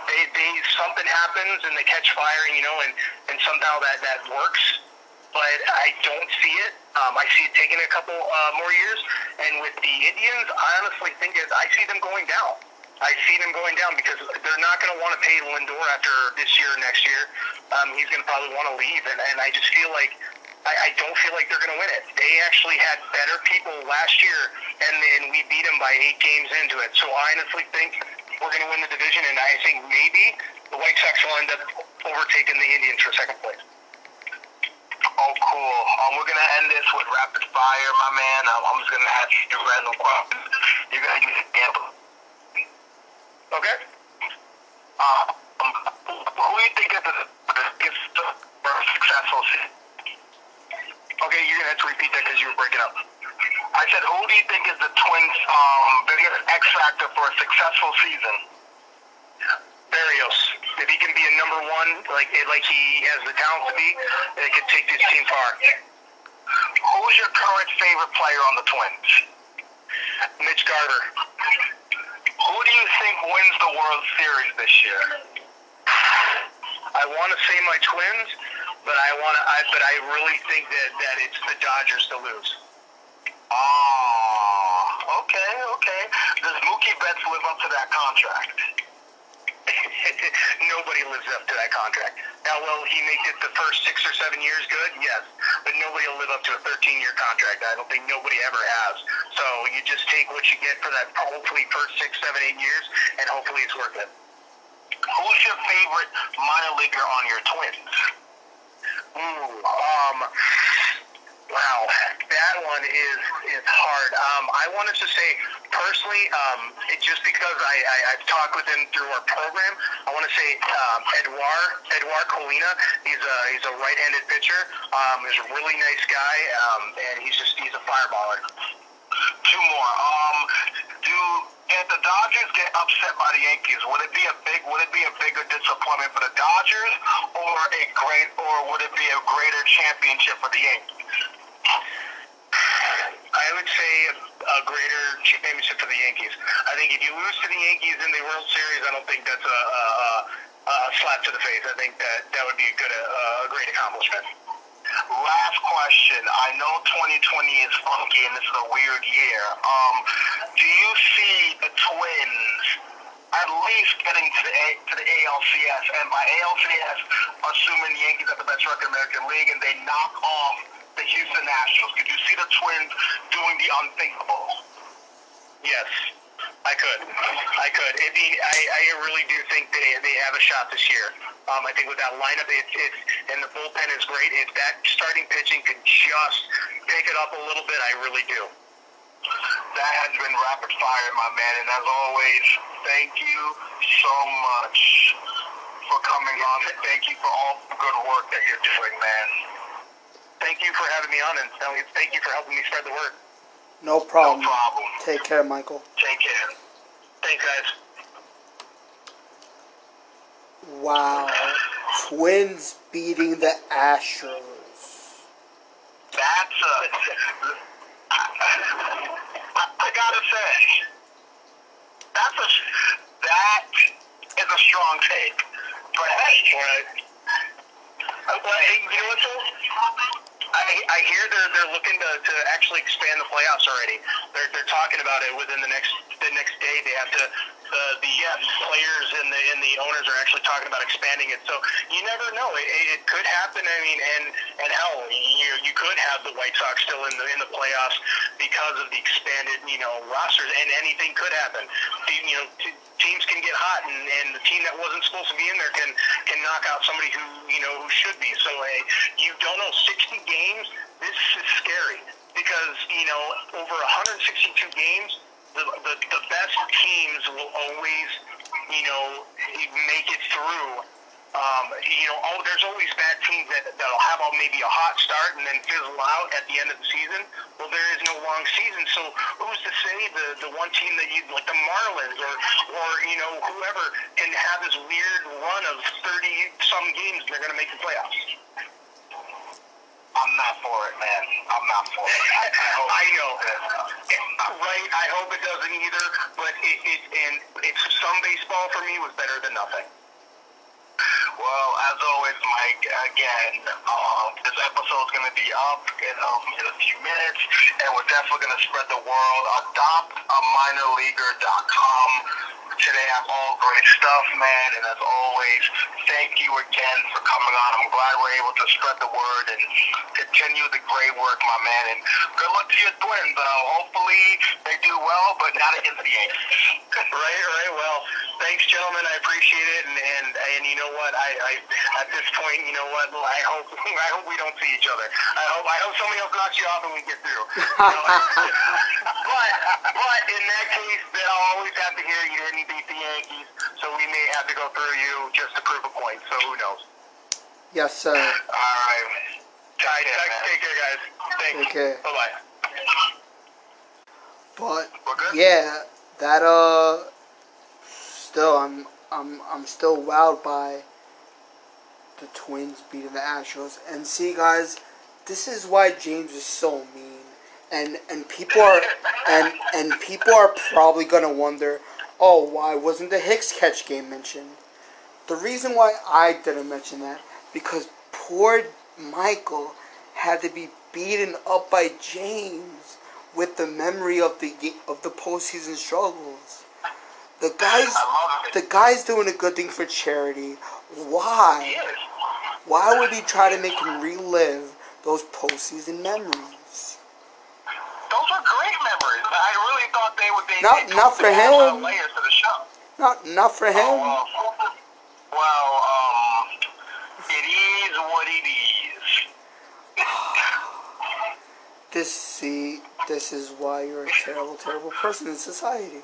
they, they something happens and they catch fire, you know, and, and somehow that that works. But I don't see it. Um, I see it taking a couple uh, more years. And with the Indians, I honestly think that I see them going down. I see them going down because they're not going to want to pay Lindor after this year or next year. Um, he's going to probably want to leave, and, and I just feel like I, I don't feel like they're going to win it. They actually had better people last year, and then we beat them by eight games into it. So I honestly think we're going to win the division, and I think maybe the White Sox will end up overtaking the Indians for second place. Oh, cool. Um, we're going to end this with rapid fire, my man. Um, I'm just going to ask you random questions. You're get the Okay. Uh, um, who do you think is the biggest factor for a successful season? Okay, you're gonna have to repeat that because you were breaking up. I said, who do you think is the Twins' um, biggest X factor for a successful season? Berrios. If he can be a number one, like like he has the talent to be, it could take this team far. Who's your current favorite player on the Twins? Mitch Garver. Who do you think wins the World Series this year? I want to say my Twins, but I want to. I, but I really think that that it's the Dodgers to lose. Oh, okay, okay. Does Mookie Betts live up to that contract? nobody lives up to that contract. Now, will he make it the first six or seven years good? Yes. But nobody will live up to a 13-year contract. I don't think nobody ever has. So you just take what you get for that hopefully first six, seven, eight years, and hopefully it's worth it. Who's your favorite minor leaguer on your Twins? Ooh, um, Wow, that one is is hard. Um, I wanted to say personally, um, it, just because I, I I've talked with him through our program, I want to say um, Edwar Edwar Colina. He's a he's a right-handed pitcher. Um, he's a really nice guy, um, and he's just he's a fireballer. Two more. Um, do if the Dodgers get upset by the Yankees, would it be a big would it be a bigger disappointment for the Dodgers or a great or would it be a greater championship for the Yankees? I would say a greater championship for the Yankees. I think if you lose to the Yankees in the World Series, I don't think that's a, a, a slap to the face. I think that that would be a good, a, a great accomplishment. Last question. I know 2020 is funky and this is a weird year. Um, do you see the Twins at least getting to the A, to the ALCS? And by ALCS, assuming the Yankees have the best record in the American League and they knock off the Houston Astros, could you see the Twins doing the unthinkable? Yes, I could. I could. It be, I, I really do think they they have a shot this year. Um, I think with that lineup, it's it's and the bullpen is great. If that starting pitching could just pick it up a little bit, I really do. That has been rapid fire, my man, and as always, thank you so much for coming on, and thank you for all the good work that you're doing, man. Thank you for having me on, and thank you for helping me spread the word. No problem. No problem. Take care, Michael. Take care. Thanks, guys. Wow. Twins beating the Astros. That's a. I, I, gotta say, that's a. That is a strong take. But hey, Right. Well, you know what, though? I, I hear they're they're looking to, to actually expand the playoffs already. They're they're talking about it within the next the next day. They have to Uh, the the players and the and the owners are actually talking about expanding it. So you never know. It, it could happen. I mean, and and hell, you you could have the White Sox still in the in the playoffs because of the expanded you know rosters, and anything could happen. You know, teams can get hot, and, and the team that wasn't supposed to be in there can can knock out somebody who you know who should be. So hey, you don't know 60 games. This is scary because you know over 162 games, the the, the best teams will always you know make it through. Um, you know, oh, there's always bad teams that that'll have a, maybe a hot start and then fizzle out at the end of the season. Well, there is no long season, so who's to say the the one team that you like the Marlins or or you know whoever can have this weird run of 30 some games they're going to make the playoffs. I'm not for it, man. I'm not for it. I, I know. Right, I hope it doesn't either, but it, it and it's some baseball for me was better than nothing. Well, as always, Mike, again, um, this episode's going to be up in, um, in a few minutes, and we're definitely going to spread the word. AdoptAminorleaguer.com. Today, have all great stuff, man, and as always, thank you again for coming on. I'm glad we're able to spread the word and continue the great work, my man, and good luck to your twins. Uh, hopefully, they do well, but not against the Yankees. Right, right. Well, thanks, gentlemen. I appreciate it, and and, and you know what? I, I at this point, you know what? I hope I hope we don't see each other. I hope I hope somebody else knocks you off and we get through. You know? but but in that case, then I'll always have to hear you didn't beat the Yankees, so we may have to go through you just to prove a point. So who knows? Yes, sir. All right. Take, care, man. take care, guys. Thanks. Take care. Bye bye. But yeah, that uh, still I'm I'm I'm still wowed by the Twins beating the Astros. And see, guys, this is why James is so mean. And and people are and and people are probably gonna wonder, oh, why wasn't the Hicks catch game mentioned? The reason why I didn't mention that because poor Michael had to be beaten up by James with the memory of the of the postseason struggles. The guys, I love it. the guy's doing a good thing for charity. Why? Why would he try to make him relive those postseason memories? Those are great memories. I really thought they would. They, Not- they not for the add a lot of him. Layers to the show. Not not for him. Oh, well, well, um, it is what it is. This see, this is why you're a terrible, terrible person in society.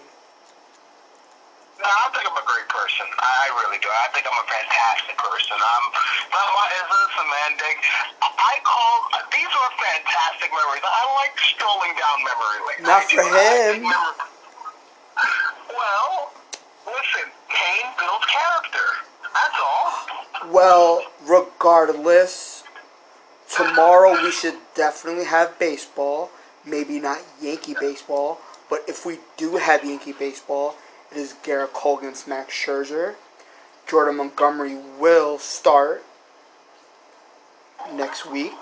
No, I think I'm a great person. I really do. I think I'm a fantastic person. Um, I'm. Not my, listen, man, Dick. I call these are fantastic memories. I like strolling down memory lane. Not I for think him. well, listen, pain builds character. That's all. Well, regardless, tomorrow we should definitely have baseball. Maybe not Yankee baseball, but if we do have Yankee baseball, is Gerrit Cole against Max Scherzer. Jordan Montgomery will start next week.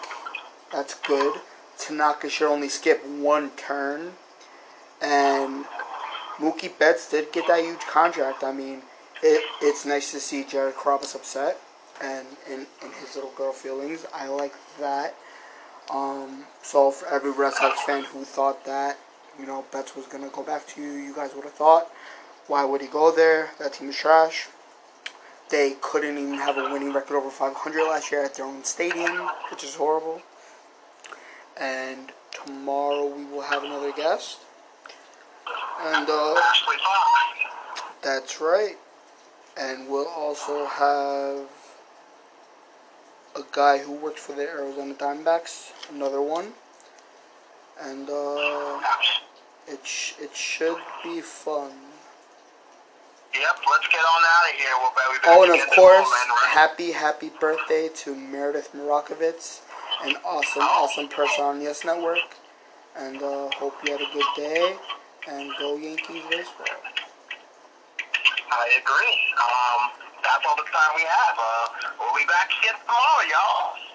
That's good. Tanaka should only skip one turn. And Mookie Betts did get that huge contract. I mean, it, it's nice to see Jared Carrabis upset and in, his little girl feelings. I like that. Um, so for every Red Sox fan who thought that, you know, Betts was gonna go back to you, you guys would have thought, why would he go there? That team is trash. They couldn't even have a winning record over 500 last year at their own stadium, which is horrible. And tomorrow we will have another guest. And uh, that's right. and we'll also have a guy who works for the Arizona Diamondbacks, another one, and uh, it sh- it should be fun. Yep, let's get on out of here. We'll, we better Oh, and of course, happy happy birthday to Meredith Marakovits, an awesome awesome person on Yes Network, and uh, hope you had a good day, and go Yankees baseball. I agree. Um, that's all the time we have. Uh, we'll be back again tomorrow, y'all.